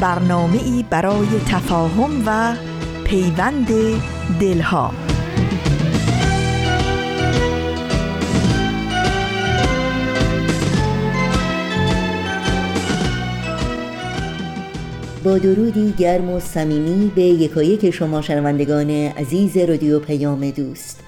برنامه ای برای تفاهم و پیوند دلها. با درودی گرم و صمیمی به یکایک شما شنوندگان عزیز رادیو پیام دوست.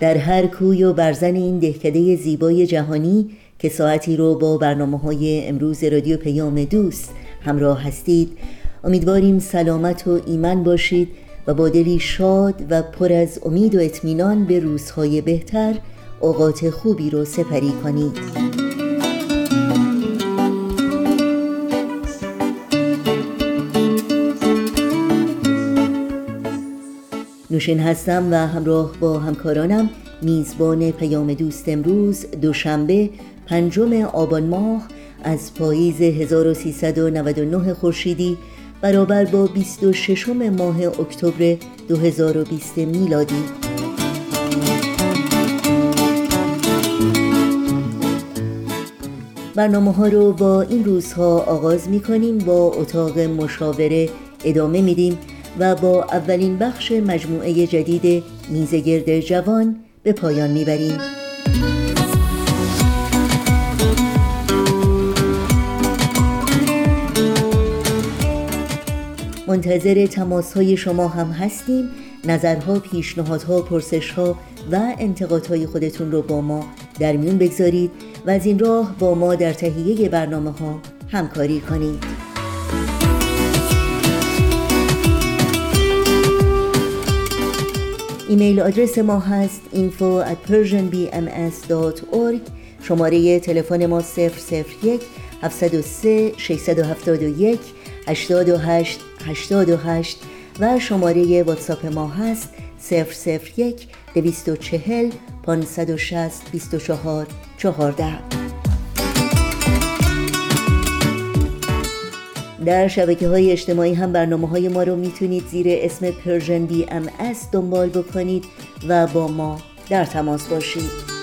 در هر کوی و برزن این دهکده زیبای جهانی که ساعتی رو با برنامه های امروز رادیو پیام دوست همراه هستید. امیدواریم سلامت و ایمن باشید و با دلی شاد و پر از امید و اطمینان به روزهای بهتر اوقات خوبی رو سپری کنید. نوشین هستم و همراه با همکارانم میزبان پیام دوست امروز دوشنبه پنجم آبان ماه از پاییز 1399 خورشیدی برابر با 26 ماه اکتبر 2020 میلادی. برنامه ها رو با این روزها آغاز می کنیم با اتاق مشاوره ادامه میدیم و با اولین بخش مجموعه جدید میزگرد جوان به پایان می‌بریم. منتظر تماس های شما هم هستیم. نظرها، پیشنهادها، پرسشها و انتقادهای خودتون رو با ما در میون بگذارید و از این راه با ما در تهیه برنامه ها همکاری کنید. ایمیل آدرس ما هست info at persianbms.org شماره تلفن ما 001 703 671 828 828 و شماره واتساپ ما هست 001 240 560 24 14 در شبکه های اجتماعی هم برنامه های ما رو می‌تونید زیر اسم Persian BMS دنبال بکنید و با ما در تماس باشید.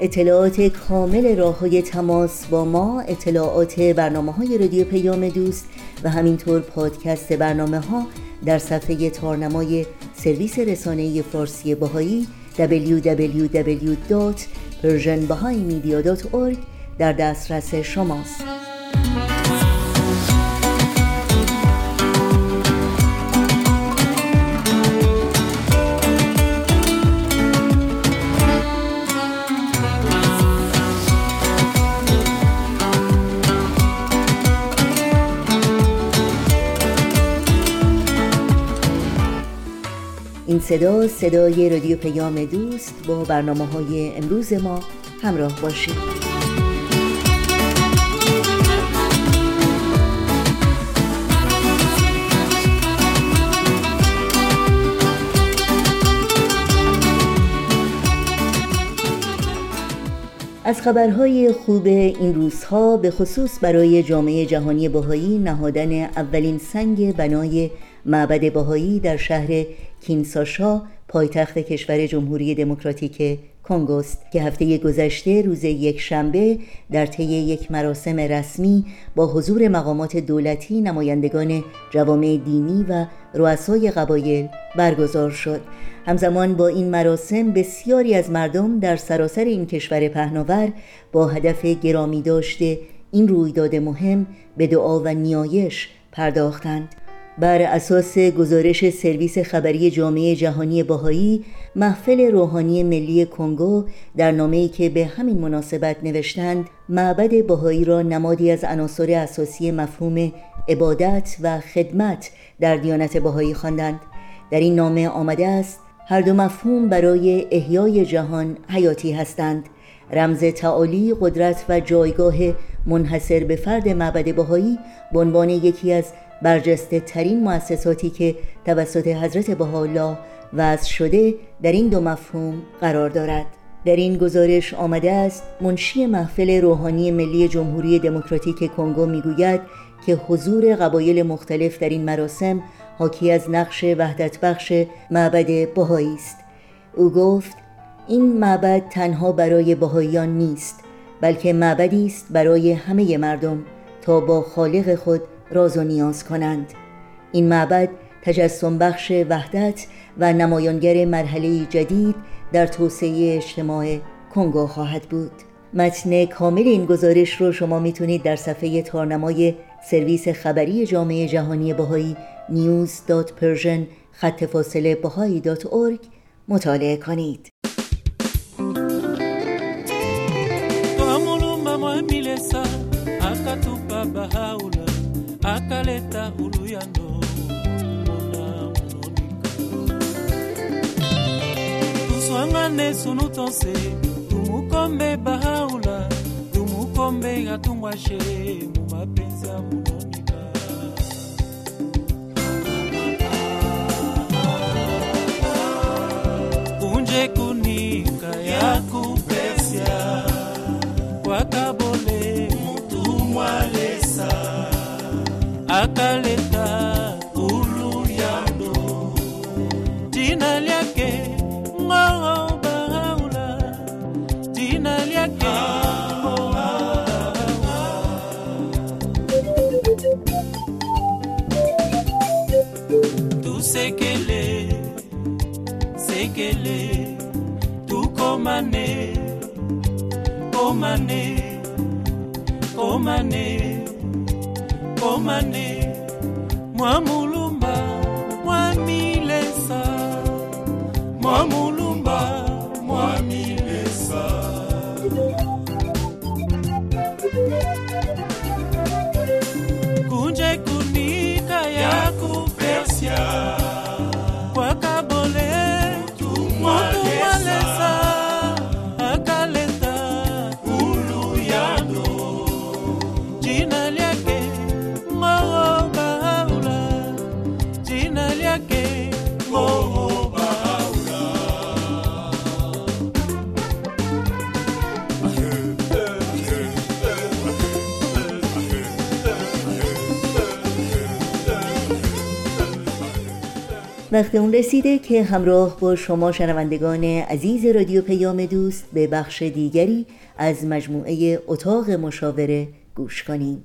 اطلاعات کامل راه های تماس با ما اطلاعات برنامه های رادیو پیام دوست و همینطور پادکست برنامه ها در صفحه تارنمای سرویس رسانه فارسی باهایی www.persianbahaimedia.org در دسترس شماست. این صدا صدای رادیو پیام دوست با برنامه های امروز ما همراه باشید. از خبرهای خوب این روزها به خصوص برای جامعه جهانی باهایی نهادن اولین سنگ بنای معبد باهایی در شهر کینساشا پایتخت کشور جمهوری دموکراتیک کنگوست. که هفته گذشته روز یک شنبه در طی یک مراسم رسمی با حضور مقامات دولتی نمایندگان جوامع دینی و رؤسای قبایل برگزار شد. همزمان با این مراسم بسیاری از مردم در سراسر این کشور پهناور با هدف گرامی داشته این رویداد مهم به دعا و نیایش پرداختند. بر اساس گزارش سرویس خبری جامعه جهانی باهایی محفل روحانی ملی کنگو در نامه‌ای که به همین مناسبت نوشتند معبد باهایی را نمادی از عناصر اساسی مفهوم عبادت و خدمت در دیانت باهایی خواندند. در این نامه آمده است هر دو مفهوم برای احیای جهان حیاتی هستند. رمز تعالی قدرت و جایگاه منحصر به فرد معبد بهایی به عنوان یکی از برجسته ترین مؤسساتی که توسط حضرت بهاءالله وضع شده در این دو مفهوم قرار دارد. در این گزارش آمده است منشی محفل روحانی ملی جمهوری دموکراتیک کنگو می‌گوید که حضور قبایل مختلف در این مراسم حاکی از نقش وحدت بخش معبد بهایی است. او گفت این معبد تنها برای بهاییان نیست بلکه معبدی است برای همه مردم تا با خالق خود راز و نیاز کنند. این معبد تجسم بخش وحدت و نمایانگر مرحله جدید در توسعه اجتماع کنگو خواهد بود. متن کامل این گزارش رو شما می‌تونید در صفحه تارنمای سرویس خبری جامعه جهانی بهایی news.persian خط فاصله مطالعه کنید. akaleta uluyano mona monika tozwanga nde sunu tonse tumukombe bahaula tumukombe atungwa she mumapenzi ya mononika. Unje kuna akaleta uluyando jina lyake ng'oo bahaula. Jina lyake tusekele sekele tukomane komane komane komane komande mwa mulumba mwa milesa mwa mulumba وقت اون رسیده که همراه با شما شنوندگان عزیز رادیو پیام دوست به بخش دیگری از مجموعه اتاق مشاوره گوش کنیم.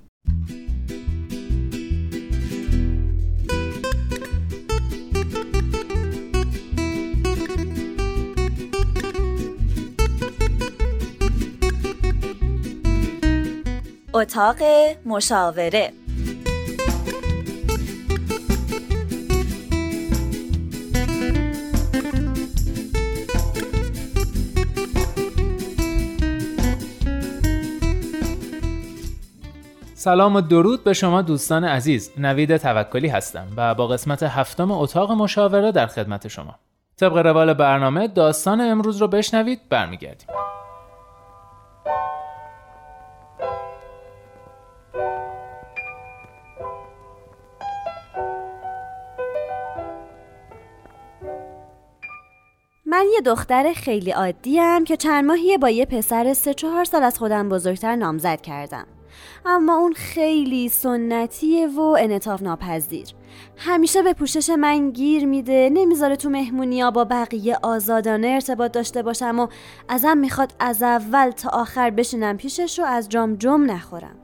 اتاق مشاوره سلام و درود به شما دوستان عزیز. نوید توکلی هستم و با قسمت هفتم اتاق مشاوره در خدمت شما. طبق روال برنامه داستان امروز رو بشنوید برمیگردیم. من یه دختر خیلی عادیم که چند ماهیه با یه پسر سه چهار سال از خودم بزرگتر نامزد کردم. اما اون خیلی سنتیه و انطاف ناپذیر. همیشه به پوشش من گیر میده نمی‌ذاره تو مهمونیا با بقیه آزادانه ارتباط داشته باشم و ازم می‌خواد از اول تا آخر بشینم پیشش رو از جام جم نخورم.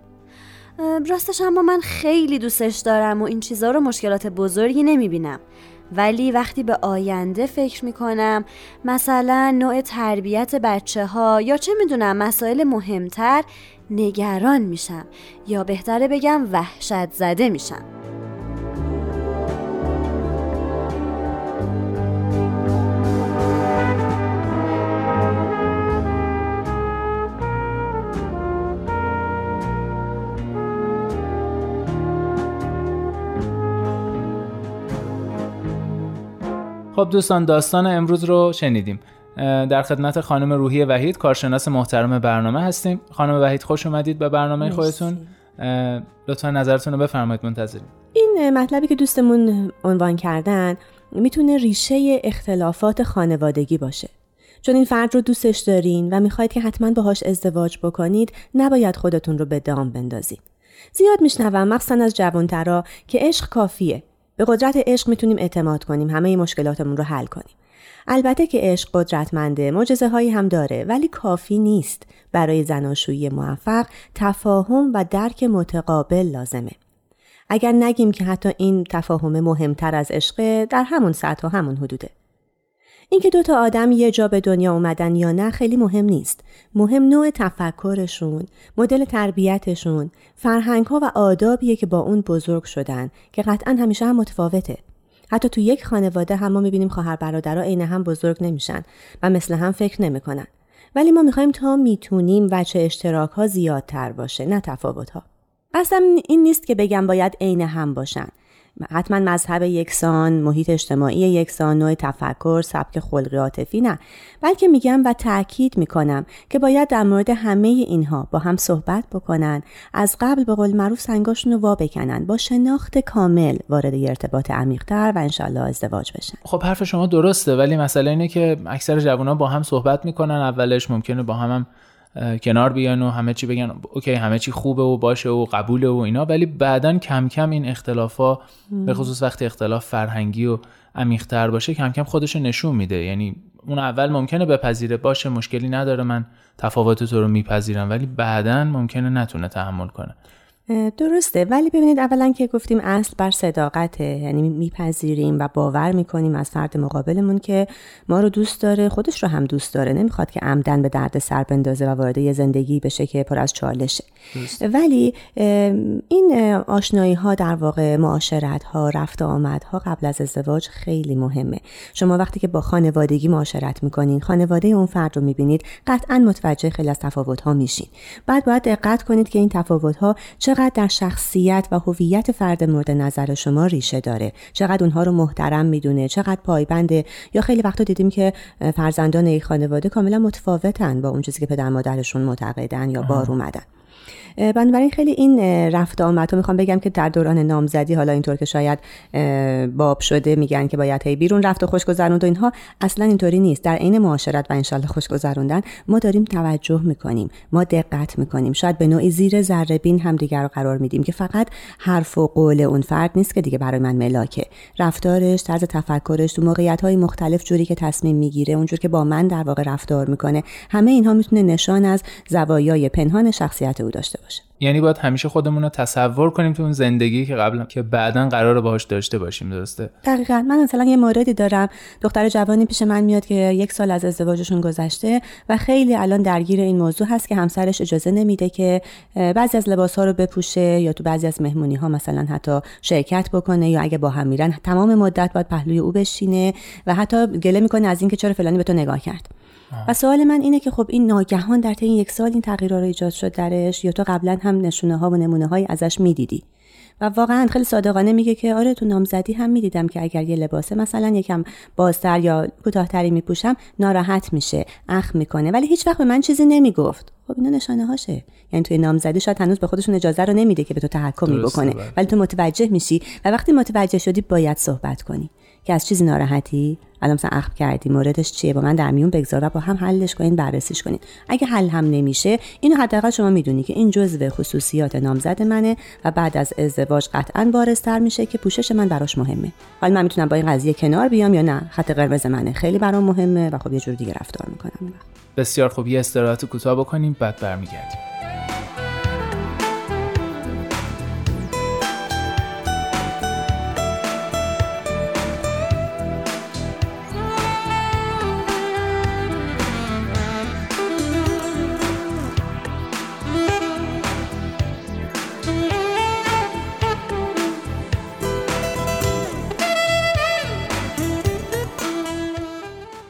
راستش اما من خیلی دوستش دارم و این چیزا رو مشکلات بزرگی نمی‌بینم. ولی وقتی به آینده فکر می‌کنم مثلا نوع تربیت بچه ها یا چه می‌دونم مسائل مهمتر نگران میشم یا بهتره بگم وحشت زده میشم. خب دوستان داستان امروز رو شنیدیم. در خدمت خانم روحی وحید کارشناس محترم برنامه هستیم. خانم وحید خوش اومدید به برنامه خودتون. لطفا نظرتون رو بفرمایید منتظریم. این مطلبی که دوستمون عنوان کردن می‌تونه ریشه اختلافات خانوادگی باشه. چون این فرد رو دوستش دارین و می‌خواید که حتما باهاش ازدواج بکنید نباید خودتون رو به دام بندازید زیاد میشنوم مخصوصا از جوانترا که عشق کافیه. به قدرت عشق می‌تونیم اعتماد کنیم همه مشکلاتمون رو حل کنیم. البته که عشق قدرتمنده معجزه هایی هم داره ولی کافی نیست برای زناشویی موفق تفاهم و درک متقابل لازمه اگر نگیم که حتی این تفاهم مهمتر از عشق در همون سطح و همون حدوده اینکه دو تا آدم یه جا به دنیا اومدن یا نه خیلی مهم نیست. مهم نوع تفکرشون، مدل تربیتشون، فرهنگ ها و آدابیه که با اون بزرگ شدن که قطعا همیشه هم متفاوته. حتی تو یک خانواده هم ما می‌بینیم خواهر برادرها عین هم بزرگ نمیشن و مثل هم فکر نمی‌کنن. ولی ما می‌خوایم تا می‌تونیم وچه اشتراک ها زیادتر باشه نه تفاوت ها. اصلا این نیست که بگم باید عین هم باشن. حتما مذهب یکسان، محیط اجتماعی یکسان، نوع تفکر، سبک خلقی عاطفی نه. بلکه میگم و تاکید می‌کنم که باید در مورد همه اینها با هم صحبت بکنن از قبل به قول معروف سنگاشون رو وا بکنن با شناخت کامل وارد ارتباط عمیقتر و انشالله ازدواج بشن. خب حرف شما درسته ولی مسئله اینه که اکثر جوانان با هم صحبت می‌کنن اولش ممکنه با هم, هم کنار بیان و همه چی بگن. اوکی همه چی خوبه و باشه و قبوله و اینا ولی بعدا کم کم این اختلافا به خصوص وقتی اختلاف فرهنگی و عمیقتر باشه کم کم خودش نشون میده. یعنی اون اول ممکنه بپذیره باشه مشکلی نداره من تفاوت تو رو میپذیرم ولی بعدا ممکنه نتونه تحمل کنه. درسته. ولی ببینید اولا که گفتیم اصل بر صداقته. یعنی میپذیریم و باور می‌کنیم از فرد مقابلمون که ما رو دوست داره خودش رو هم دوست داره. نمی‌خواد که عمدن به درد سر بندازه و وارد یه زندگی بشه که پر از چالشه. ولی این آشنایی ها در واقع معاشرت ها رفت آمد ها قبل از ازدواج خیلی مهمه. شما وقتی که با خانوادگی معاشرت می‌کنین خانواده اون فرد رو می‌بینید قطعا متوجه خیلی از تفاوت ها میشین. بعد باید دقت کنید که این تفاوت ها چقدر در شخصیت و هویت فرد مورد نظر شما ریشه داره؟ چقدر اونها رو محترم می‌دونه؟ چقدر پایبنده یا خیلی وقتا دیدیم که فرزندان یک خانواده کاملا متفاوتن با اون چیزی که پدر مادرشون معتقدن یا بار اومدن. بنابراین خیلی این رفت آمد. می‌خوام بگم که در دوران نامزدی حالا اینطور که شاید باب شده میگن که باید هی بیرون رفت و خوش گذروند و اینها. اصلا اینطوری نیست. در عین معاشرت و انشالله خوش گذروندن ما داریم توجه می‌کنیم. ما دقت می‌کنیم. شاید به نوعی زیر ذره بین هم دیگر رو قرار میدیم که فقط حرف و قول اون فرد نیست که دیگه برای من ملاکه. رفتارش طرز تفکرش تو موقعیت های مختلف جوری که تصمیم می‌گیره اونجور که با من در واقع رفتار می‌کنه همه اینها می‌تونه نشان از زوایای پنهان شخصیت او داشته یعنی باید همیشه خودمون رو تصور کنیم تو اون زندگی که قبلا که بعدا قرار باهاش داشته باشیم درسته؟ دقیقا. من مثلا یه موردی دارم. دختر جوانی پیش من میاد که یک سال از ازدواجشون گذشته و خیلی الان درگیر این موضوع هست که همسرش اجازه نمیده که بعضی از لباس ها رو بپوشه یا تو بعضی از مهمونی ها مثلا حتی شرکت بکنه یا اگه با هم میرن تمام مدت باید پهلوی او بشینه و حتی گله می‌کنه از اینکه چرا فلانی به تو نگاه کرد. و سوال من اینه که خب این ناگهان در طی یک سال این تغییرها رو ایجاد شد درش یا تو قبلا هم نشونه ها و نمونه های ازش می‌دیدی؟ و واقعا خیلی صادقانه میگه که آره تو نامزدی هم می‌دیدم که اگر یه لباسه مثلا یکم بازتر یا کوتاهتری میپوشم ناراحت میشه اخ می‌کنه. ولی هیچ وقت به من چیزی نمی‌گفت. خب اینا نشانه هاشه یعنی توی نامزدی شاید هنوز به خودشون اجازه رو نمیده که به تو تحکمی بکنه. بله. ولی تو متوجه میشی. و وقتی متوجه شدی باید صحبت کنی. که از چیزی ناراحتی؟ الان مثلا اخم کردی موردش چیه؟ با من در میون بگذار و با هم حلش کنین بررسیش کنین. اگه حل هم نمیشه اینو حداقل شما می‌دونی که این جزء خصوصیات نامزد منه و بعد از ازدواج قطعا بارزتر میشه که پوشش من براش مهمه. حالا من می‌تونم با این قضیه کنار بیام یا نه؟ خط قرمز منه. خیلی برام مهمه و خب یه جور دیگه رفتار می‌کنم. بسیار خوب. یه استراحت کوتاه بکنیم بعد برمیگردیم.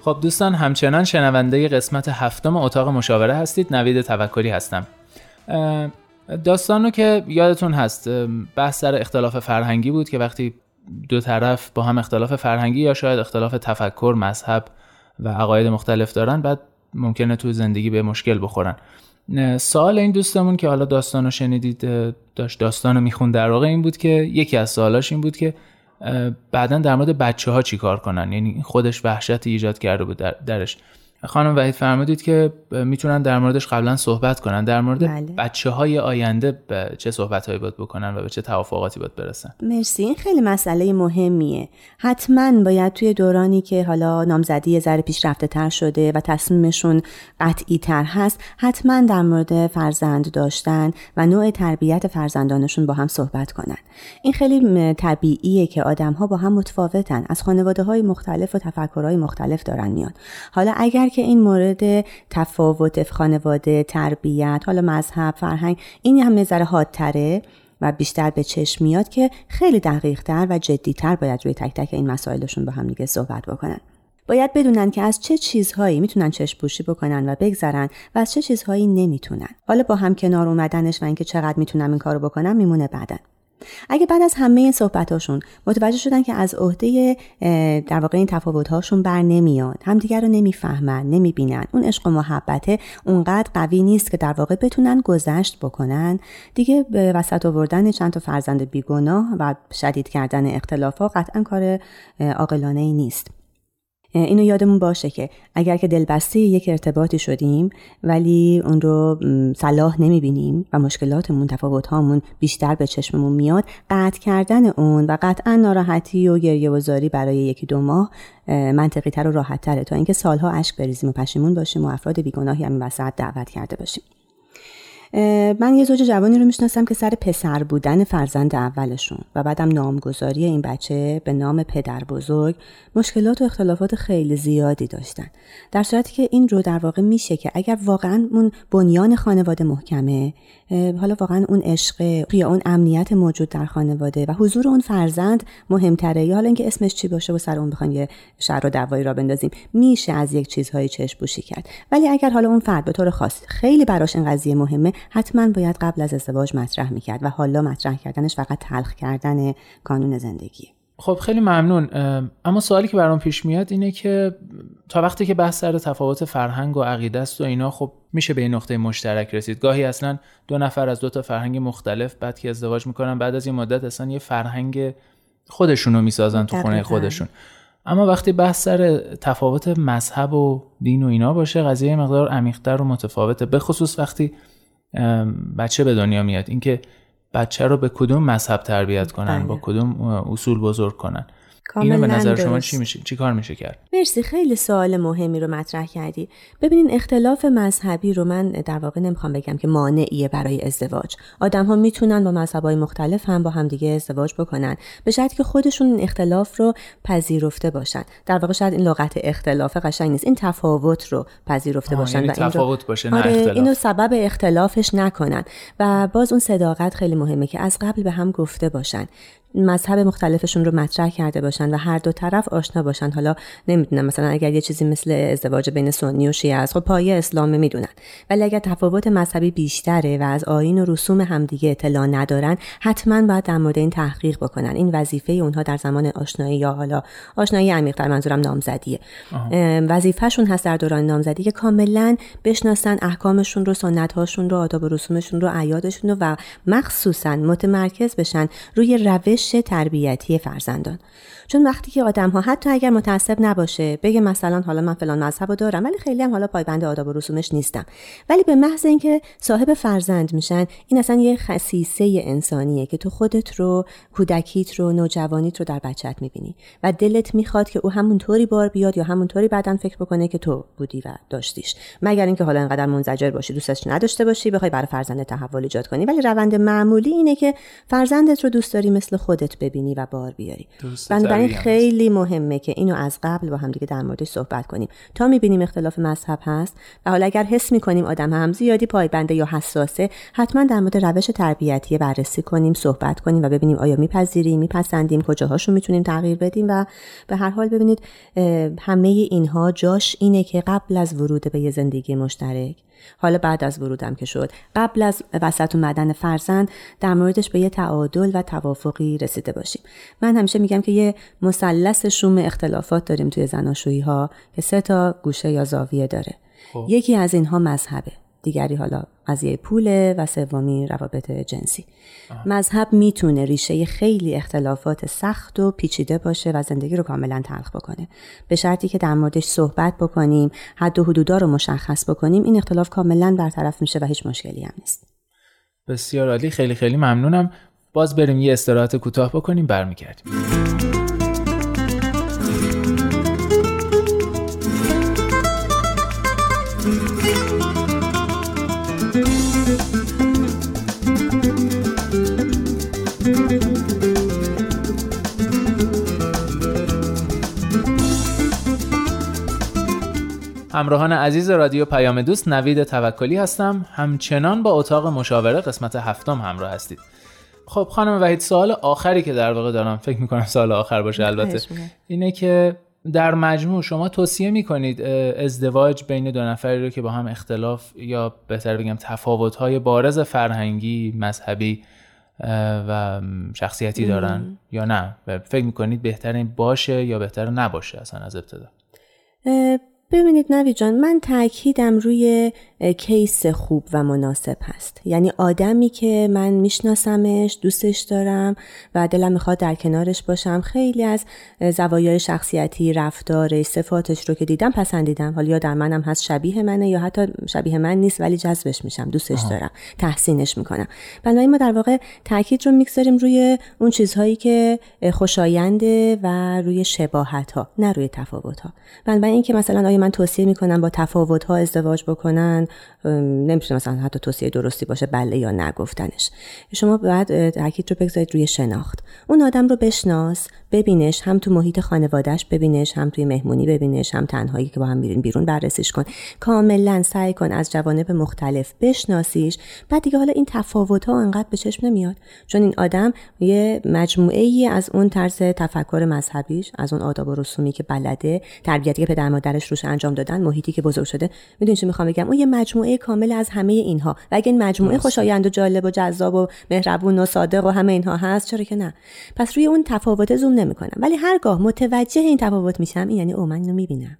خب دوستان همچنان شنونده قسمت هفتم اتاق مشاوره هستید. نوید توکلی هستم. داستان رو که یادتون هست بحث سر اختلاف فرهنگی بود که وقتی دو طرف با هم اختلاف فرهنگی یا شاید اختلاف تفکر مذهب و عقاید مختلف دارن بعد ممکنه تو زندگی به مشکل بخورن. سوال این دوستمون که حالا داستانو شنیدید داشت داستانو می‌خوند در واقع این بود که یکی از سوالاش این بود که بعدا در مورد بچه ها چی کار کنن؟ یعنی خودش وحشت ایجاد کرده بود درش. خانم وحید فرمودید که می‌تونن در موردش قبلا صحبت کنن. در مورد بله. بچه های آینده به چه صحبت هایی باید بکنن و به چه توافقاتی باید برسن؟ مرسی. این خیلی مسئله مهمیه. حتما باید توی دورانی که حالا نامزدی یه ذره پیشرفته تر شده و تصمیمشون قطعی تر هست حتما در مورد فرزند داشتن و نوع تربیت فرزندانشون با هم صحبت کنن. این خیلی طبیعیه که آدم ها با هم متفاوتن. از خانواده های مختلف و تفکرهای مختلف دارن میان. حالا اگر که این مورد تفاوت خانواده تربیت حالا مذهب فرهنگ این هم ذره حادتره و بیشتر به چشم میاد که خیلی دقیق تر و جدی تر باید روی تک تک این مسائلشون با هم دیگه صحبت بکنن. باید بدونن که از چه چیزهایی می‌تونن چشم پوشی بکنن و بگذرن و از چه چیزهایی نمی‌تونن. حالا با هم کنار اومدنش و اینکه چقدر می‌تونم این کارو بکنم میمونه بعدن اگه بعد از همه این صحبتاشون متوجه شدن که از عهده در واقع این تفاوتهاشون بر نمیاد همدیگر رو نمی‌فهمن نمی‌بینن. اون عشق و محبته اونقدر قوی نیست که در واقع بتونن گذشت بکنن. دیگه به وسط آوردن چند تا فرزند بیگناه و شدید کردن اختلافات قطعا کار عاقلانه ای نیست. اینو یادمون باشه که اگر که دلبسته یک ارتباطی شدیم ولی اون رو صلاح نمی‌بینیم و مشکلاتمون تفاوت هامون بیشتر به چشممون میاد قطع کردن اون و قطعا ناراحتی و گریه وزاری برای یکی دو ماه منطقی تر و راحت تره تا اینکه سالها اشک بریزیم و پشیمون باشیم و افراد بیگناهی همین وسط دعوت کرده باشیم. من یه زوج جوانی رو می‌شناسم که سر پسر بودن فرزند اولشون و بعدم نامگذاری این بچه به نام پدر بزرگ مشکلات و اختلافات خیلی زیادی داشتن. در صورتی که این رو در واقع میشه که اگر واقعا اون بنیان خانواده محکمه حالا واقعا اون عشق یا اون امنیت موجود در خانواده و حضور اون فرزند مهمتره. یا حالا اینکه اسمش چی باشه و سر اون بخوایم یه شر و دوایی را بندازیم میشه از یک چیزهای چشم پوشی کرد. ولی اگر حالا اون فرد به طور خاص خیلی براش این قضیه مهمه حتما باید قبل از ازدواج مطرح می‌کرد و حالا مطرح کردنش فقط تلخ کردن کانون زندگی. خب خیلی ممنون. اما سوالی که برام پیش میاد اینه که تا وقتی که بحث سر تفاوت فرهنگ و عقیده است و اینا خب میشه به این نقطه مشترک رسید. گاهی اصلا دو نفر از دو تا فرهنگ مختلف بعد که ازدواج می‌کنن بعد از این مدت اصلا یه فرهنگ خودشونو می‌سازن تو خونه خودشون. اما وقتی بحث سر تفاوت مذهب و دین و اینا باشه قضیه مقدار عمیق‌تر و متفاوته. به خصوص وقتی بچه به دنیا میاد. اینکه بچه رو به کدوم مذهب تربیت کنن با بله. کدوم اصول بزرگ کنن اینو به نظر شما چی میشه؟ چی کار میشه کرد؟ مرسی خیلی سوال مهمی رو مطرح کردی. ببینین اختلاف مذهبی رو من در واقع نمی‌خوام بگم که مانعیه برای ازدواج. آدم ها می‌تونن با مذهبهای مختلف هم با همدیگه ازدواج بکنن. به شرطی که خودشون این اختلاف رو پذیرفته باشن. در واقع شاید این لغت اختلاف قشنگ نیست. این تفاوت رو پذیرفته باشن یعنی و تفاوت باشه نه آره اختلاف. اینو سبب اختلافش نکنن. و باز اون صداقت خیلی مهمه که از قبل به هم گفته باشن. مذهب مختلفشون رو مطرح کرده باشن و هر دو طرف آشنا باشن. حالا نمی‌دونم مثلا اگر یه چیزی مثل ازدواج بین سنی و شیعه است خب پایه اسلام می‌دونن. ولی اگر تفاوت مذهبی بیشتره و از آیین و رسوم همدیگه اطلاع ندارن حتما باید در مورد این تحقیق بکنن. این وظیفه اونها در زمان آشنایی یا حالا آشنایی عمیق‌تر منظورم نامزدیه. وظیفهشون هست در دوران نامزدی که کاملا بشناسن احکامشون رو سنت‌هاشون رو آداب و رسومشون رو عیادشون رو و مخصوصا متمرکز بشن روی روش تربیتی فرزندان. چون وقتی که آدم ها حتی اگر متعصب نباشه بگه مثلا حالا من فلان مذهب رو دارم ولی خیلی هم حالا پایبند آداب و رسومش نیستم. ولی به محض اینکه صاحب فرزند میشن این اصلا یه خصیصه انسانیه که تو خودت رو کودکیت رو نوجوانیت رو در بچت می‌بینی. و دلت می‌خواد که او همونطوری بار بیاد یا همونطوری بعدا فکر بکنه که تو بودی و داشتیش. مگر اینکه حالا انقدر منزجر باشی دوستش نداشته باشی بخوای برای فرزند تحول ایجاد کنی. ولی روند معمولی اینه که فرزندت رو دوست داری مثل خودت ببینی و بار بیاری. بنابراین خیلی مهمه که اینو از قبل با هم دیگه در موردش صحبت کنیم. تا می‌بینیم اختلاف مذهب هست و حالا اگر حس می‌کنیم آدم هم زیادی پایبنده یا حساسه حتما در مورد روش تربیتی بررسی کنیم صحبت کنیم و ببینیم آیا میپذیریم میپسندیم کجاهاشو می‌تونیم تغییر بدیم و به هر حال ببینید همه اینها جاش اینه که قبل از ورود به یه زندگی مشترک حالا بعد از ورودم که شد قبل از وسط اومدن فرزند در موردش به یه تعادل و توافقی رسیده باشیم. من همیشه میگم که یه مثلث شوم اختلافات داریم توی زناشویی ها که سه تا گوشه یا زاویه داره. خب. یکی از اینها مذهبه. دیگری حالا قضیه پوله و سومی روابط جنسی. مذهب می‌تونه ریشه خیلی اختلافات سخت و پیچیده باشه و زندگی رو کاملا تلخ بکنه. به شرطی که در موردش صحبت بکنیم حد و حدودا رو مشخص بکنیم این اختلاف کاملا برطرف میشه و هیچ مشکلی هم نیست. بسیار عالی خیلی خیلی ممنونم. باز بریم یه استراحت کوتاه بکنیم برمیگردیم. همراهان عزیز رادیو پیام دوست نوید توکلی هستم. همچنان با اتاق مشاوره قسمت هفتم همراه هستید. خب خانم وحید سوال آخری که در واقع دارم فکر می‌کنم سوال آخر باشه البته. اینه که در مجموع شما توصیه می‌کنید ازدواج بین دو نفری رو که با هم اختلاف یا بهتر بگم تفاوت‌های بارز فرهنگی مذهبی و شخصیتی دارن یا نه؟ فکر می‌کنید بهتر باشه یا بهتر نباشه اصلا از ابتدا؟ ببینید نوی جان من تاکیدم روی کیس خوب و مناسب هست. یعنی آدمی که من میشناسمش دوستش دارم و دلم می‌خواد در کنارش باشم. خیلی از زوایای شخصیتی رفتارش صفاتش رو که دیدم پسندیدم. حالا یا در منم هست شبیه منه یا حتی شبیه من نیست ولی جذبش میشم دوستش دارم تحسینش می‌کنم. بنابراین ما در واقع تاکید رو می‌گذاریم روی اون چیزهایی که خوشاینده و روی شباهت ها نه روی تفاوت ها بنابراین اینکه مثلا آیا من توصیه می‌کنم با تفاوت ها ازدواج بکنن. نمیشه مثلا حتی توصیه درستی باشه بله یا نگفتنش شما باید تاکید رو بگذارید روی شناخت. اون آدم رو بشناس ببینش هم تو محیط خانوادهش ببینش هم توی مهمونی ببینش هم تنهایی که با هم میرین بیرون بررسیش کن. کاملا سعی کن از جوانب مختلف بشناسیش. بعد دیگه حالا این تفاوت ها انقدر به چشم نمیاد. چون این آدم یه مجموعه ای از اون طرز تفکر مذهبیش از اون آداب و رسومی که بلده تربیتی که پدر مادرش روش انجام دادن محیطی که بزرگ شده. می‌دونی چی می‌خوام بگم؟ اون یه مجموعه کامل از همه اینها. و اگه این مجموعه خوشایند و جالب و جذاب و مهربون و صادق و همه اینها هست چرا که نه. پس روی اون تفاوت زوم نمی‌کنم. ولی هرگاه متوجه این تفاوت میشم این یعنی او من اینو می‌بینم.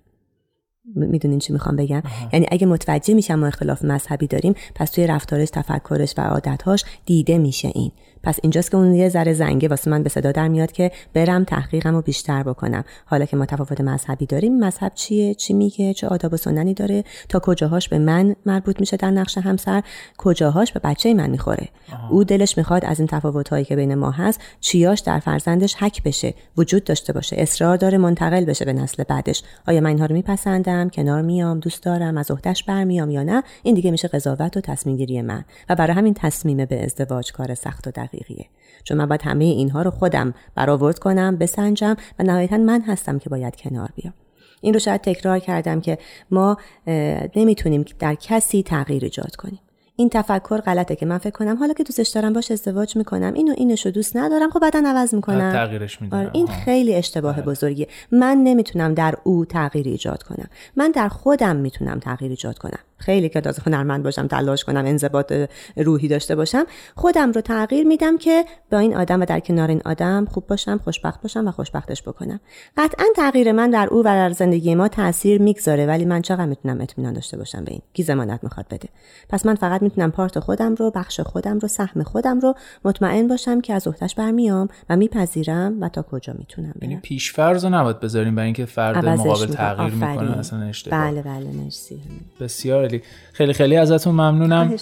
می‌دونین چی می‌خوام بگم؟ یعنی اگه متوجه میشم ما اختلاف مذهبی داریم پس توی رفتارش تفکرش و عادتهاش دیده میشه این. پس اینجاست که اون یه ذره زنگه واسه من به صدا در میاد که برم تحقیقم رو بیشتر بکنم. حالا که ما تفاوت مذهبی داریم مذهب چیه؟ چی میگه؟ چه آداب و سننی داره؟ تا کجاهاش به من مربوط میشه در نقش همسر؟ کجاهاش به بچه من می‌خوره؟ او دلش می‌خواد از این تفاوت هایی که بین ما هست چیاش در فرزندش حک بشه وجود داشته باشه اصرار داره منتقل بشه به نسل بعدش. آیا من اینها رو میپسندم؟ کنار میام دوست دارم از عهدهش برمیام یا نه این دیگه میشه قضاوت و تصمیم گیری من. و برای همین تصمیم به ازدواج کار سخت و دقیقیه. چون من باید همه اینها رو خودم برآورد کنم بسنجم و نهایتا من هستم که باید کنار بیام. این رو شاید تکرار کردم که ما نمی‌تونیم در کسی تغییر ایجاد کنیم. این تفکر غلطه که من فکر کنم. حالا که دوستش دارم باش ازدواج می‌کنم. اینو اینشو دوست ندارم. خب بعدا عوض می‌کنم. تغییرش میدم. آره این خیلی اشتباه بله. بزرگیه. من نمی‌تونم در او تغییر ایجاد کنم. من در خودم می‌تونم تغییر ایجاد کنم. خیلی که تازه هنرمند باشم تلاش کنم انضباط روحی داشته باشم خودم رو تغییر میدم که با این آدم و در کنار این آدم خوب باشم خوشبخت باشم و خوشبختش بکنم. قطعا تغییر من در او و در زندگی ما تاثیر می‌گذاره ولی من چقدر می‌تونم اطمینان داشته باشم به این؟ کی زمانت می‌خواد بده؟ پس من فقط می‌تونم پارت خودم رو بخش خودم رو سهم خودم رو مطمئن باشم که از عهدهش برمیام و میپذیرم و تا کجا می‌تونم یعنی پیش فرض رو نباید بذاریم برای اینکه فرد مقابل تغییر می‌کنه اصلا اشتباه. بله بله مرسی. بسیار خیلی خیلی ازتون ممنونم.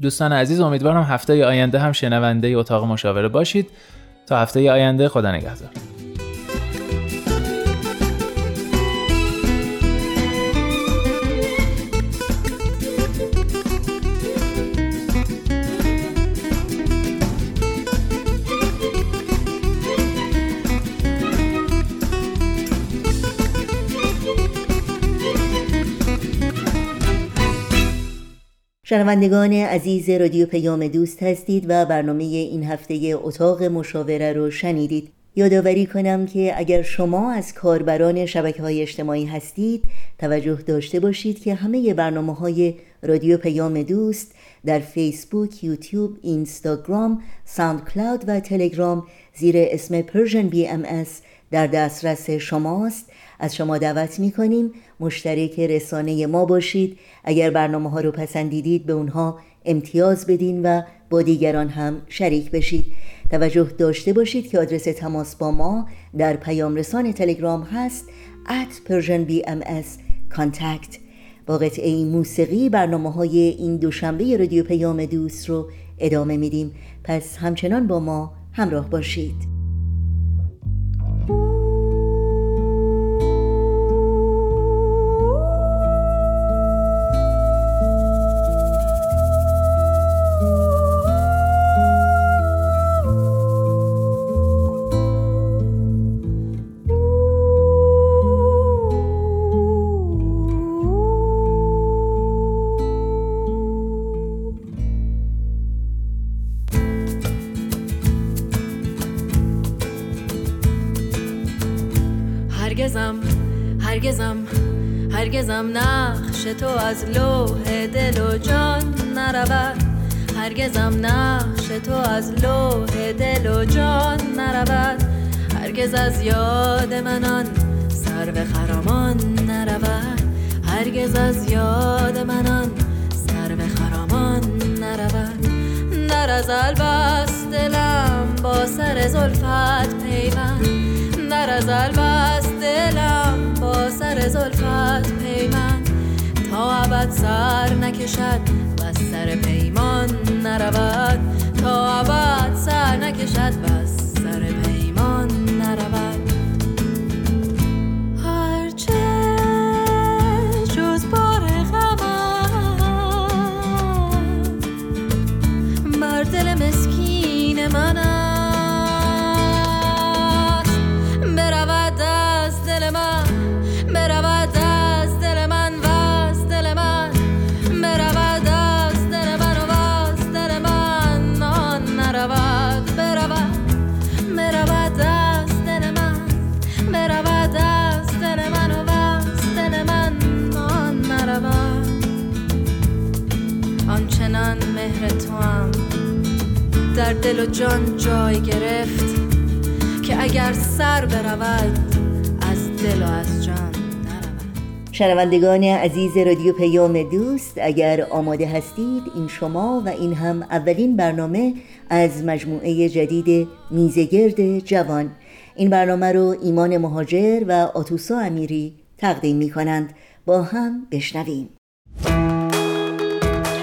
دوستان عزیز امیدوارم هفته آینده هم شنونده اتاق مشاوره باشید. تا هفته آینده خدا نگهدار. شنوندگان عزیز رادیو پیام دوست هستید و برنامه این هفته اتاق مشاوره رو شنیدید. یادآوری کنم که اگر شما از کاربران شبکه های اجتماعی هستید توجه داشته باشید که همه برنامه های رادیو پیام دوست در فیسبوک، یوتیوب، اینستاگرام، ساوند کلاود و تلگرام زیر اسم بی ام در دسترس شماست. از شما دعوت می کنیم مشترک رسانه ما باشید. اگر برنامه ها رو پسندیدید به اونها امتیاز بدین و با دیگران هم شریک بشید. توجه داشته باشید که آدرس تماس با ما در پیام رسان تلگرام هست at Persian BMS contact. با قطعه موسیقی برنامه های این دوشنبه رادیو پیام دوست رو ادامه میدیم. پس همچنان با ما همراه باشید. از لوح دل و جان نرود. هرگزم نقش تو از لوح دل و جان نرود. هرگز از یاد منان سر به خرامان نرود. هرگز از یاد منان سر به خرامان نرود. در از البست دلم با سر زلفت پیوند. در از البست دلم با سر زلفت پیمند تا ابد سر نکشد و سر پیمان نرود. تا ابد سر نکشد و در دل و جان جای گرفت که اگر سر برود از دل و از جان شنوندگان عزیز رادیو پیام دوست اگر آماده هستید این شما و این هم اولین برنامه از مجموعه جدید میزگرد جوان. این برنامه رو ایمان مهاجر و آتوسا امیری تقدیم می کنند با هم بشنویم.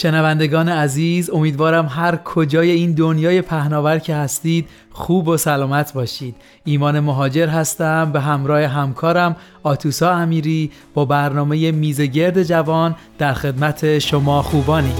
شنوندگان عزیز امیدوارم هر کجای این دنیای پهناور که هستید خوب و سلامت باشید. ایمان مهاجر هستم به همراه همکارم آتوسا امیری با برنامه میزگرد جوان در خدمت شما خوبانی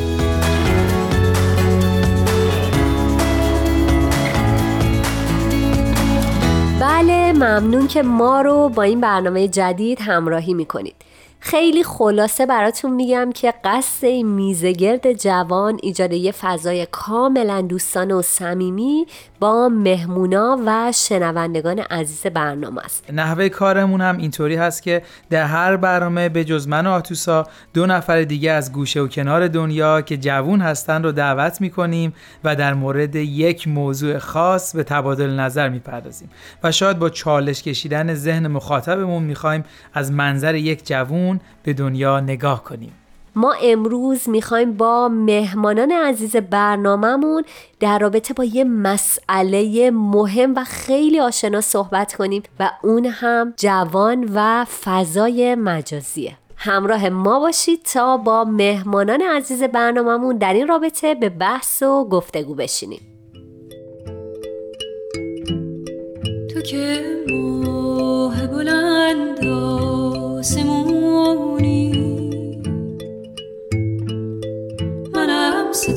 بله ممنون که ما رو با این برنامه جدید همراهی می‌کنید. خیلی خلاصه براتون میگم که قصد این میزگرد جوان ایجاد یه فضای کاملا دوستانه و صمیمی با مهمونا و شنوندگان عزیز برنامه است. نحوه کارمون هم اینطوری هست که در هر برنامه به جز من و آتوسا دو نفر دیگه از گوشه و کنار دنیا که جوون هستن رو دعوت می‌کنیم و در مورد یک موضوع خاص به تبادل نظر می‌پردازیم. و شاید با چالش کشیدن ذهن مخاطبمون می‌خوایم از منظر یک جوون به دنیا نگاه کنیم. ما امروز می‌خوایم با مهمانان عزیز برنامهمون در رابطه با یه مسئله مهم و خیلی آشنا صحبت کنیم و اون هم جوان و فضای مجازیه. همراه ما باشید تا با مهمانان عزیز برنامهمون در این رابطه به بحث و گفتگو بشینیم. تو که موه بلند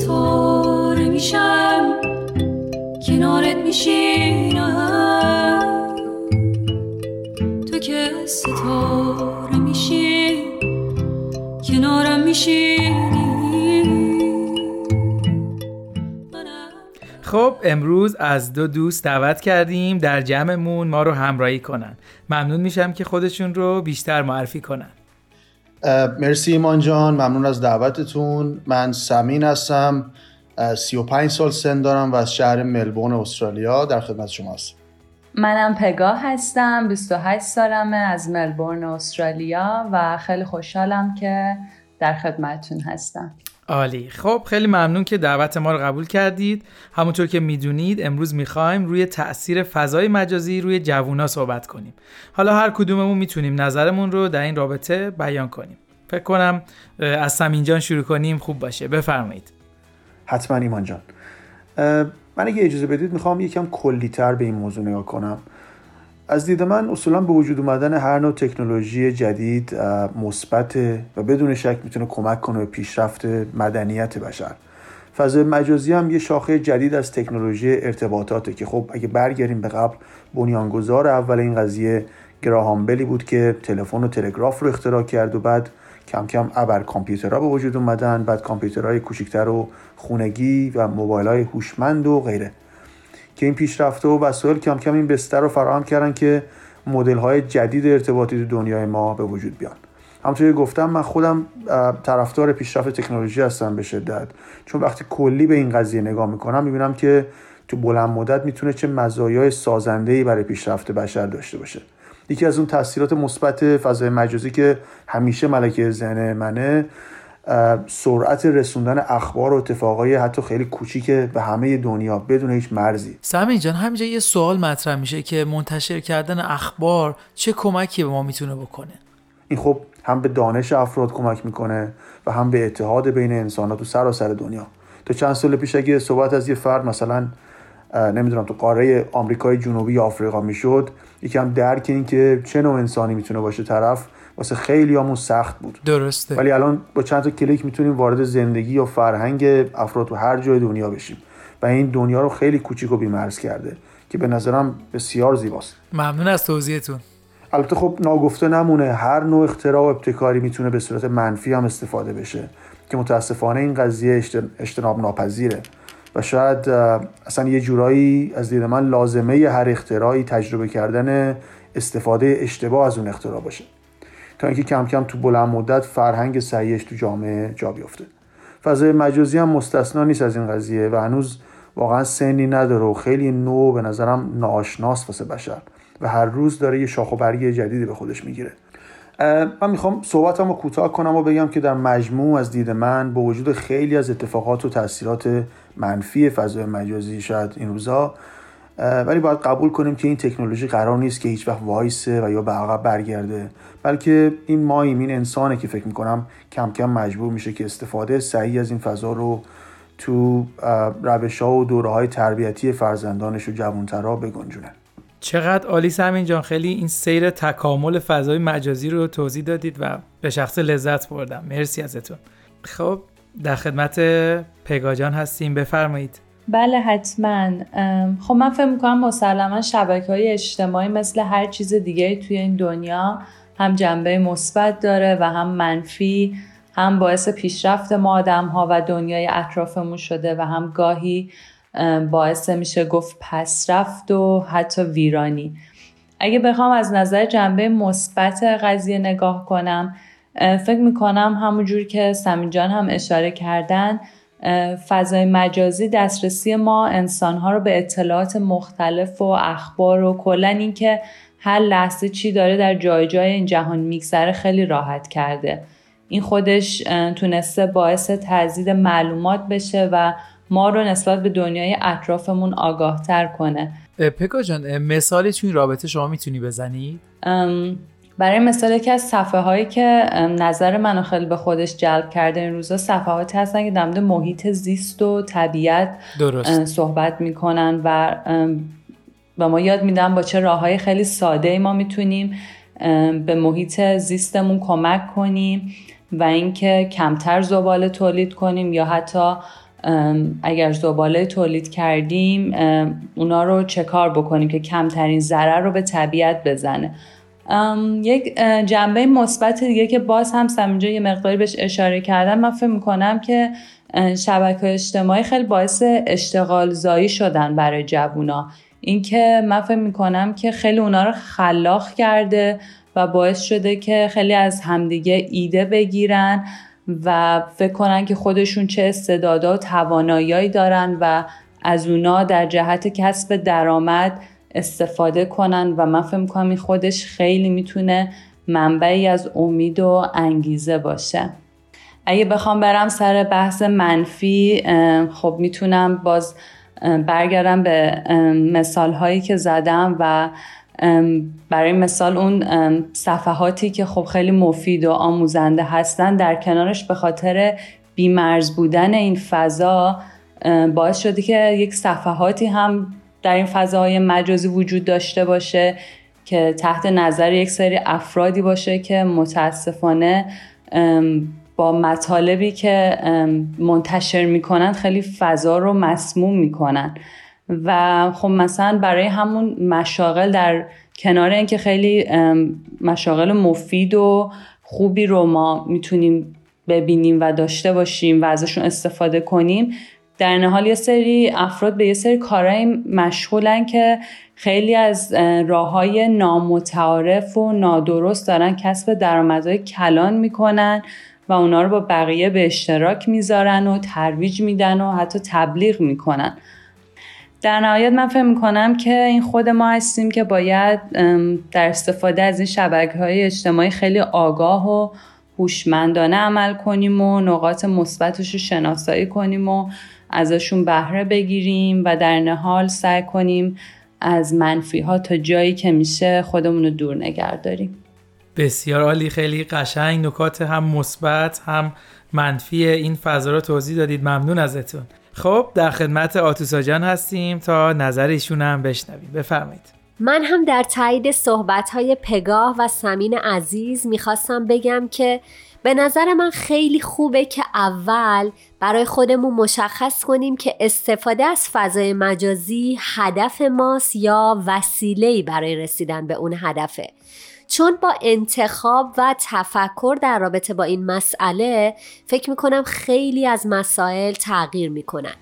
ستاره میشم کنارت میشینم. تو که ستاره میشی کنارم میشینی. خب امروز از دو دوست دعوت کردیم در جمعمون ما رو همراهی کنن. ممنون میشم که خودشون رو بیشتر معرفی کنن. مرسی ایمان جان ممنون از دعوتتون. من سمین هستم 35 سال سن دارم و از شهر ملبورن استرالیا در خدمت شما هستم. منم پگاه هستم 28 سالمه از ملبورن استرالیا و خیلی خوشحالم که در خدمتتون هستم. عالی. خب خیلی ممنون که دعوت ما رو قبول کردید. همونطور که می‌دونید امروز می‌خوایم روی تاثیر فضای مجازی روی جوونا صحبت کنیم. حالا هر کدوممون می‌تونیم نظرمون رو در این رابطه بیان کنیم. فکر کنم از سمینجان شروع کنیم خوب باشه. بفرمایید. حتما ایمان جان. من اگه اجازه بدید می‌خوام یکم کلیتر به این موضوع نگاه کنم. از دید من اصولا به وجود اومدن هر نوع تکنولوژی جدید مثبت و بدون شک می‌تونه کمک کنه به پیشرفت مدنیت بشر. فضای مجازی هم یه شاخه جدید از تکنولوژی ارتباطاته که خب اگه برگردیم به قبل بنیانگذار اول این قضیه گراهام بلی بود که تلفن و تلگراف رو اختراع کرد و بعد کم کم ابر کامپیوترها به وجود اومدن بعد کامپیوترهای کوچکتر و خونگی و موبایل های هوشمند و غیره. که این پیشرفته و وسایل کم کم این بستر رو فراهم کردن که مدل های جدید ارتباطی تو دنیای ما به وجود بیان. همونطور گفتم من خودم طرفدار پیشرفت تکنولوژی هستم به شدت. چون وقتی کلی به این قضیه نگاه می‌کنم می‌بینم که تو بلند مدت می‌تونه چه مزایای سازنده‌ای برای پیشرفت بشر داشته باشه. یکی از اون تاثیرات مثبت فضای مجازی که همیشه ملکه ذهن منه سرعت رسوندن اخبار و اتفاقای حتی خیلی کوچیک به همه دنیا بدون هیچ مرزی. سمین جان همینجا یه سوال مطرح میشه که منتشر کردن اخبار چه کمکی به ما می‌تونه بکنه؟ این خب هم به دانش افراد کمک می‌کنه و هم به اتحاد بین انسانات تو سراسر دنیا. تا چند سال پیش اگه صحبت از یه فرد مثلا نمی‌دونم تو قاره آمریکای جنوبی یا آفریقا می‌شد یکم درک این که چه نوع انسانی می‌تونه باشه طرف واسه خیلی همون سخت بود. درسته. ولی الان با چند تا کلیک می‌تونیم وارد زندگی یا فرهنگ افراد تو هر جای دنیا بشیم. و این دنیا رو خیلی کوچیک و بیمرز کرده که به نظرم بسیار زیباست. ممنون از توضیحتون. البته خب ناگفته نمونه هر نوع اختراع و ابتکاری می‌تونه به صورت منفی هم استفاده بشه که متاسفانه این قضیه اجتناب ناپذیره. و شاید اصلا یه جورایی از دید من لازمه هر اختراعی تجربه کردن استفاده اشتباه از اون اختراع باشه. تا اینکه کم کم تو بلند مدت فرهنگ سعیش تو جامعه جا بیفته. فضای مجازی هم مستثنا نیست از این قضیه و هنوز واقعا سنی نداره و خیلی نو به نظرم ناآشناس واسه بشر و هر روز داره یه شاخ و برگ جدیدی به خودش می‌گیره. من می‌خوام صحبتم رو کوتاه کنم و بگم که در مجموع از دید من با وجود خیلی از اتفاقات و تاثیرات منفی فضای مجازی شاید این روزا ولی باید قبول کنیم که این تکنولوژی قرار نیست که هیچ وقت وایسه و یا به عقب برگرده. بلکه این ماییم این انسانه که فکر می‌کنم کم کم مجبور میشه که استفاده صحیح از این فضا رو تو روش ها و دوره های تربیتی فرزندانش و جوانترها بگنجونه. چقدر عالی سمین جان. خیلی این سیر تکامل فضای مجازی رو توضیح دادید و به شخص لذت بردم. مرسی ازتون. خب در خدمت پگاجان هستیم. بفرمایید. بله حتما. خب من فکر می‌کنم مسلما شبکه های اجتماعی مثل هر چیز دیگه توی این دنیا هم جنبه مثبت داره و هم منفی هم باعث پیشرفت ما آدم ها و دنیای اطرافمون شده و هم گاهی باعث میشه گفت پسرفت و حتی ویرانی. اگه بخوام از نظر جنبه مثبت قضیه نگاه کنم فکر می‌کنم همونجور که سمینجان هم اشاره کردن فضای مجازی دسترسی ما انسانها رو به اطلاعات مختلف و اخبار و کلا اینکه هر لحظه چی داره در جای جای این جهان میگذره خیلی راحت کرده این خودش تونسته باعث تزدید معلومات بشه و ما رو نسبت به دنیای اطرافمون آگاهتر کنه پکا جان مثالی توی این رابطه شما می‌تونی بزنی؟ برای مثال که از صفحه هایی که نظر منو خیلی به خودش جلب کرده این روزا صفحاتی هستن که در محیط زیست و طبیعت درست. صحبت می‌کنن و و ما یاد میدن با چه راه های خیلی ساده ما می‌تونیم به محیط زیستمون کمک کنیم و اینکه کمتر زباله تولید کنیم یا حتی اگر زباله تولید کردیم اونا رو چه کار بکنیم که کمترین ضرر رو به طبیعت بزنه یک جنبه مثبت دیگه که باز هم اینجا یه مقداری بهش اشاره کردم. من فکر می‌کنم که شبکه اجتماعی خیلی باعث اشتغال زایی شدن برای جوونا. اینکه من فکر می‌کنم که خیلی اونا رو خلاق کرده و باعث شده که خیلی از همدیگه ایده بگیرن و فکر کنن که خودشون چه استعدادا و توانایی دارن و از اونا در جهت کسب درآمد استفاده کنن و من فکر می‌کنم این خودش خیلی می‌تونه منبعی از امید و انگیزه باشه. اگه بخوام برم سر بحث منفی خب می‌تونم باز برگردم به مثال هایی که زدم و برای مثال اون صفحاتی که خب خیلی مفید و آموزنده هستن در کنارش به خاطر بیمرز بودن این فضا باعث شده که یک صفحاتی هم در این فضاهای مجازی وجود داشته باشه که تحت نظر یک سری افرادی باشه که متاسفانه با مطالبی که منتشر می‌کنن خیلی فضا رو مسموم می‌کنن. و خب مثلا برای همون مشاغل در کنار اینکه خیلی مشاغل مفید و خوبی رو ما می‌تونیم ببینیم و داشته باشیم و ازشون استفاده کنیم در نهال یه سری افراد به یه سری کارهای مشغولن که خیلی از راه های نامتعارف و نادرست دارن کسب درآمدهای کلان می‌کنن و اونا رو با بقیه به اشتراک می‌ذارن و ترویج میدن و حتی تبلیغ می‌کنن. در نهایت من فکر می‌کنم که این خود ما هستیم که باید در استفاده از این شبکه های اجتماعی خیلی آگاه و هوشمندانه عمل کنیم و نقاط مثبتش رو شناسایی کنیم و ازشون بهره بگیریم و در نهال سعی کنیم از منفی ها تا جایی که میشه خودمون رو دور نگه داریم. بسیار عالی خیلی قشنگ. نکات هم مثبت هم منفی این فضا رو توضیح دادید. ممنون ازتون. خب در خدمت آتوسا جان هستیم تا نظر ایشون هم بشنویم. بفرمایید. من هم در تایید صحبت های پگاه و سمین عزیز می‌خواستم بگم که به نظر من خیلی خوبه که اول برای خودمون مشخص کنیم که استفاده از فضای مجازی هدف ماست یا وسیله‌ای برای رسیدن به اون هدفه. چون با انتخاب و تفکر در رابطه با این مسئله فکر می‌کنم خیلی از مسائل تغییر می‌کنن.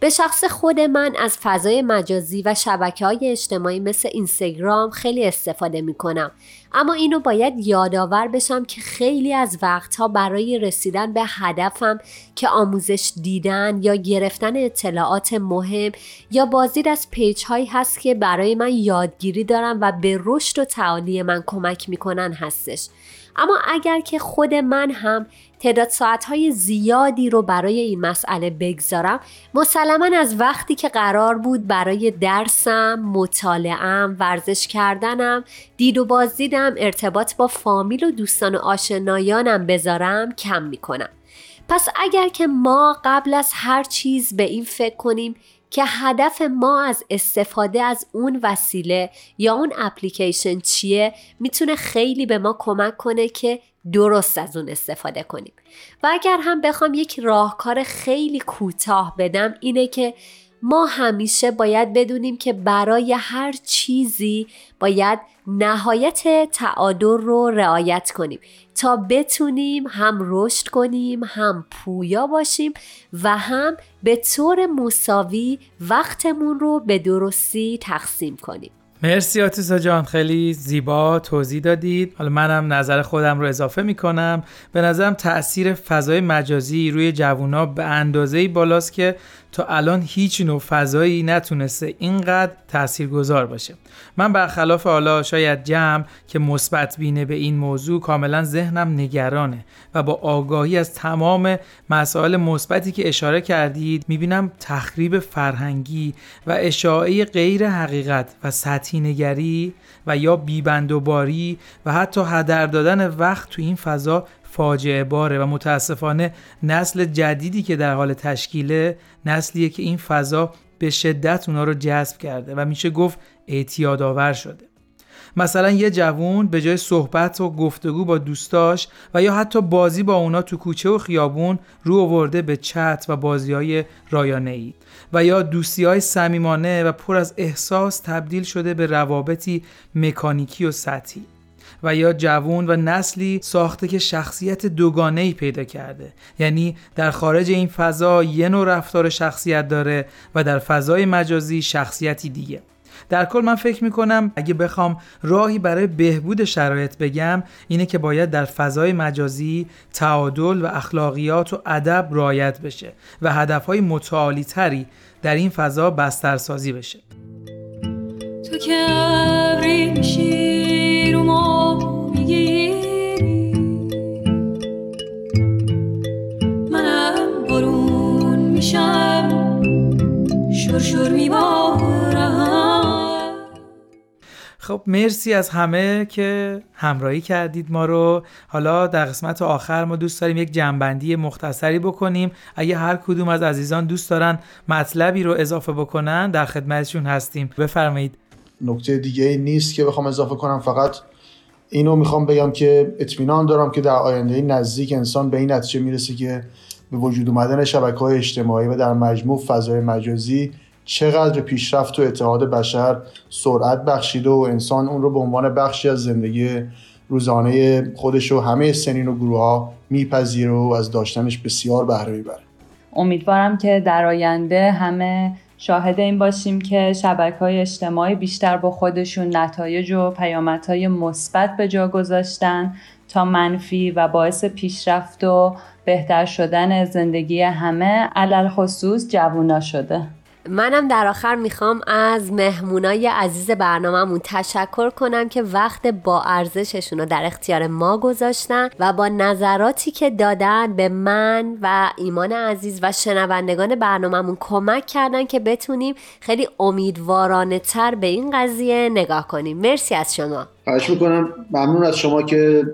به شخص خود من از فضای مجازی و شبکه های اجتماعی مثل اینستاگرام خیلی استفاده می کنم اما اینو باید یادآور بشم که خیلی از وقتها برای رسیدن به هدفم که آموزش دیدن یا گرفتن اطلاعات مهم یا بازدید از پیج هایی هست که برای من یادگیری دارم و به رشد و تعالی من کمک می‌کنن هستش. اما اگر که خود من هم تعداد ساعتهای زیادی رو برای این مسئله بگذارم مسلما از وقتی که قرار بود برای درسم، مطالعم، ورزش کردنم، دید و بازدیدم، ارتباط با فامیل و دوستان و آشنایانم بذارم کم می‌کنم. پس اگر که ما قبل از هر چیز به این فکر کنیم که هدف ما از استفاده از اون وسیله یا اون اپلیکیشن چیه می‌تونه خیلی به ما کمک کنه که درست از اون استفاده کنیم و اگر هم بخوام یک راهکار خیلی کوتاه بدم اینه که ما همیشه باید بدونیم که برای هر چیزی باید نهایت تعادل رو رعایت کنیم. تا بتونیم هم رشد کنیم هم پویا باشیم و هم به طور مساوی وقتمون رو به درستی تقسیم کنیم. مرسی آتوسا جان خیلی زیبا توضیح دادید. حالا منم نظر خودم رو اضافه می‌کنم. به نظرم تاثیر فضای مجازی روی جوونا به اندازه بالاست که تا الان هیچ نوع فضایی نتونسته اینقدر تاثیرگذار باشه. من برخلاف حالا شاید جمع که مثبت بینه به این موضوع کاملا ذهنم نگرانه و با آگاهی از تمام مسائل مثبتی که اشاره کردید می‌بینم تخریب فرهنگی و اشاعه غیر حقیقت و سطحی نگری و یا بیبندوباری و حتی هدر دادن وقت تو این فضا فاجعه باره و متاسفانه نسل جدیدی که در حال تشکیله نسلیه که این فضا به شدت اونا رو جذب کرده و میشه گفت اعتیادآور شده. مثلا یه جوون به جای صحبت و گفتگو با دوستاش و یا حتی بازی با اونا تو کوچه و خیابون رو آورده به چت و بازی های رایانه ای و یا دوستی های سمیمانه و پر از احساس تبدیل شده به روابطی مکانیکی و سطحی. و یا جوون و نسلی ساخته که شخصیت دوگانه ای پیدا کرده. یعنی در خارج این فضا یه نوع رفتار شخصیت داره و در فضای مجازی شخصیتی دیگه. در کل من فکر می‌کنم اگه بخوام راهی برای بهبود شرایط بگم اینه که باید در فضای مجازی تعادل و اخلاقیات و ادب رعایت بشه و هدفهای متعالی تری در این فضا بسترسازی بشه. تو که خب مرسی از همه که همراهی کردید ما رو. حالا در قسمت آخر ما دوست داریم یک جنبندی مختصری بکنیم. اگه هر کدوم از عزیزان دوست دارن مطلبی رو اضافه بکنن در خدمتشون هستیم. بفرمایید. نکته دیگه ای نیست که بخوام اضافه کنم فقط اینو می‌خوام بگم که اطمینان دارم که در آینده نزدیک انسان به این نتیجه می‌رسه که به وجود اومدن شبکه های اجتماعی و در مجموع فضای مجازی چقدر پیشرفت و اتحاد بشر سرعت بخشیده و انسان اون رو به عنوان بخشی از زندگی روزانه خودش و همه سنین و گروه ها میپذیره و از داشتنش بسیار بهره می‌بره. امیدوارم که در آینده همه شاهد این باشیم که شبکه های اجتماعی بیشتر با خودشون نتایج و پیامدهای مثبت به جا گذاشتن تا منفی و باعث پیشرفت و بهتر شدن زندگی همه علل خصوص جوونا شده. منم در آخر می‌خوام از مهمونای عزیز برنامهمون تشکر کنم که وقت با ارزششون رو در اختیار ما گذاشتن و با نظراتی که دادن به من و ایمان عزیز و شنوندگان برنامهمون کمک کردن که بتونیم خیلی امیدوارانه تر به این قضیه نگاه کنیم. مرسی از شما. خواهش می‌کنم ممنون از شما که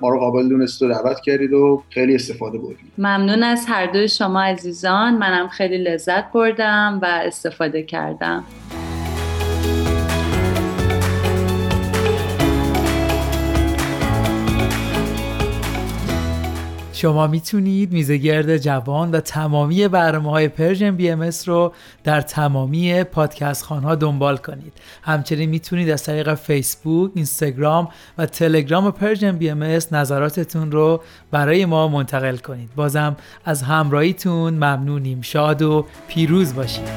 ما رو قابل دونست و دعوت کردید و خیلی استفاده بردید. ممنون از هر دوی شما عزیزان. منم خیلی لذت بردم و استفاده کردم. شما می‌تونید میزگرد جوان و تمامی برنامه های Persian BMS رو در تمامی پادکست خانها دنبال کنید. همچنین می‌تونید از طریق فیسبوک، اینستاگرام و تلگرام Persian BMS نظراتتون رو برای ما منتقل کنید. بازم از همراهیتون ممنونیم. شاد و پیروز باشید.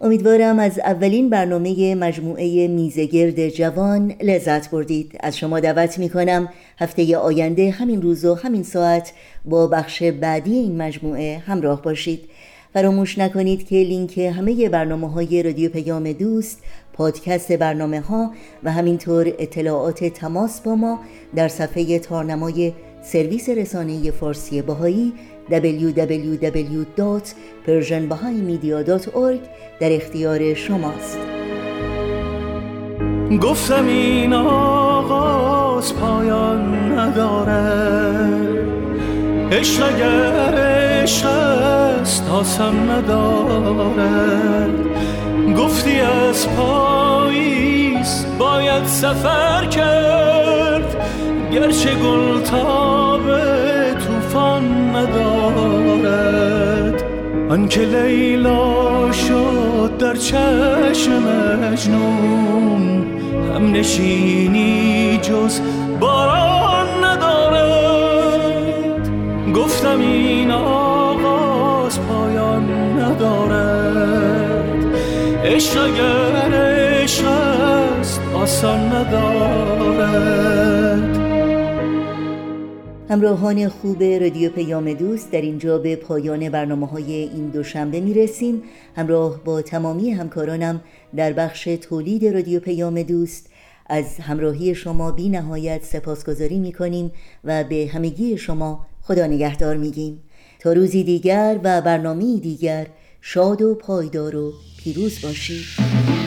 امیدوارم از اولین برنامه مجموعه میزگرد جوان لذت بردید. از شما دعوت می کنم هفته آینده همین روز و همین ساعت با بخش بعدی این مجموعه همراه باشید. فراموش نکنید که لینک همه برنامه های رادیو پیام دوست پادکست برنامه ها و همینطور اطلاعات تماس با ما در صفحه تارنمای سرویس رسانه فارسی باهایی www.persianbahaimedia.org در اختیار شماست. گفتم این آغاز پایان نداره عشق اگر عشق است آسان نداره گفتی از پاییز باید سفر کرد. گرچه گل تابه طوفان ندارد. آنکه لیلا شد در چشم مجنون هم نشینی جز باران ندارد. گفتم این آغاز پایان ندارد. عشق اگر عشق است آسان ندارد. همراهان خوب رادیو پیام دوست در اینجا به پایان برنامه های این دوشنبه می رسیم همراه با تمامی همکارانم در بخش تولید رادیو پیام دوست. از همراهی شما بی نهایت سپاسگزاری می کنیم و به همگی شما خدا نگهدار می گیم تا روزی دیگر و برنامه دیگر شاد و پایدار و پیروز باشید.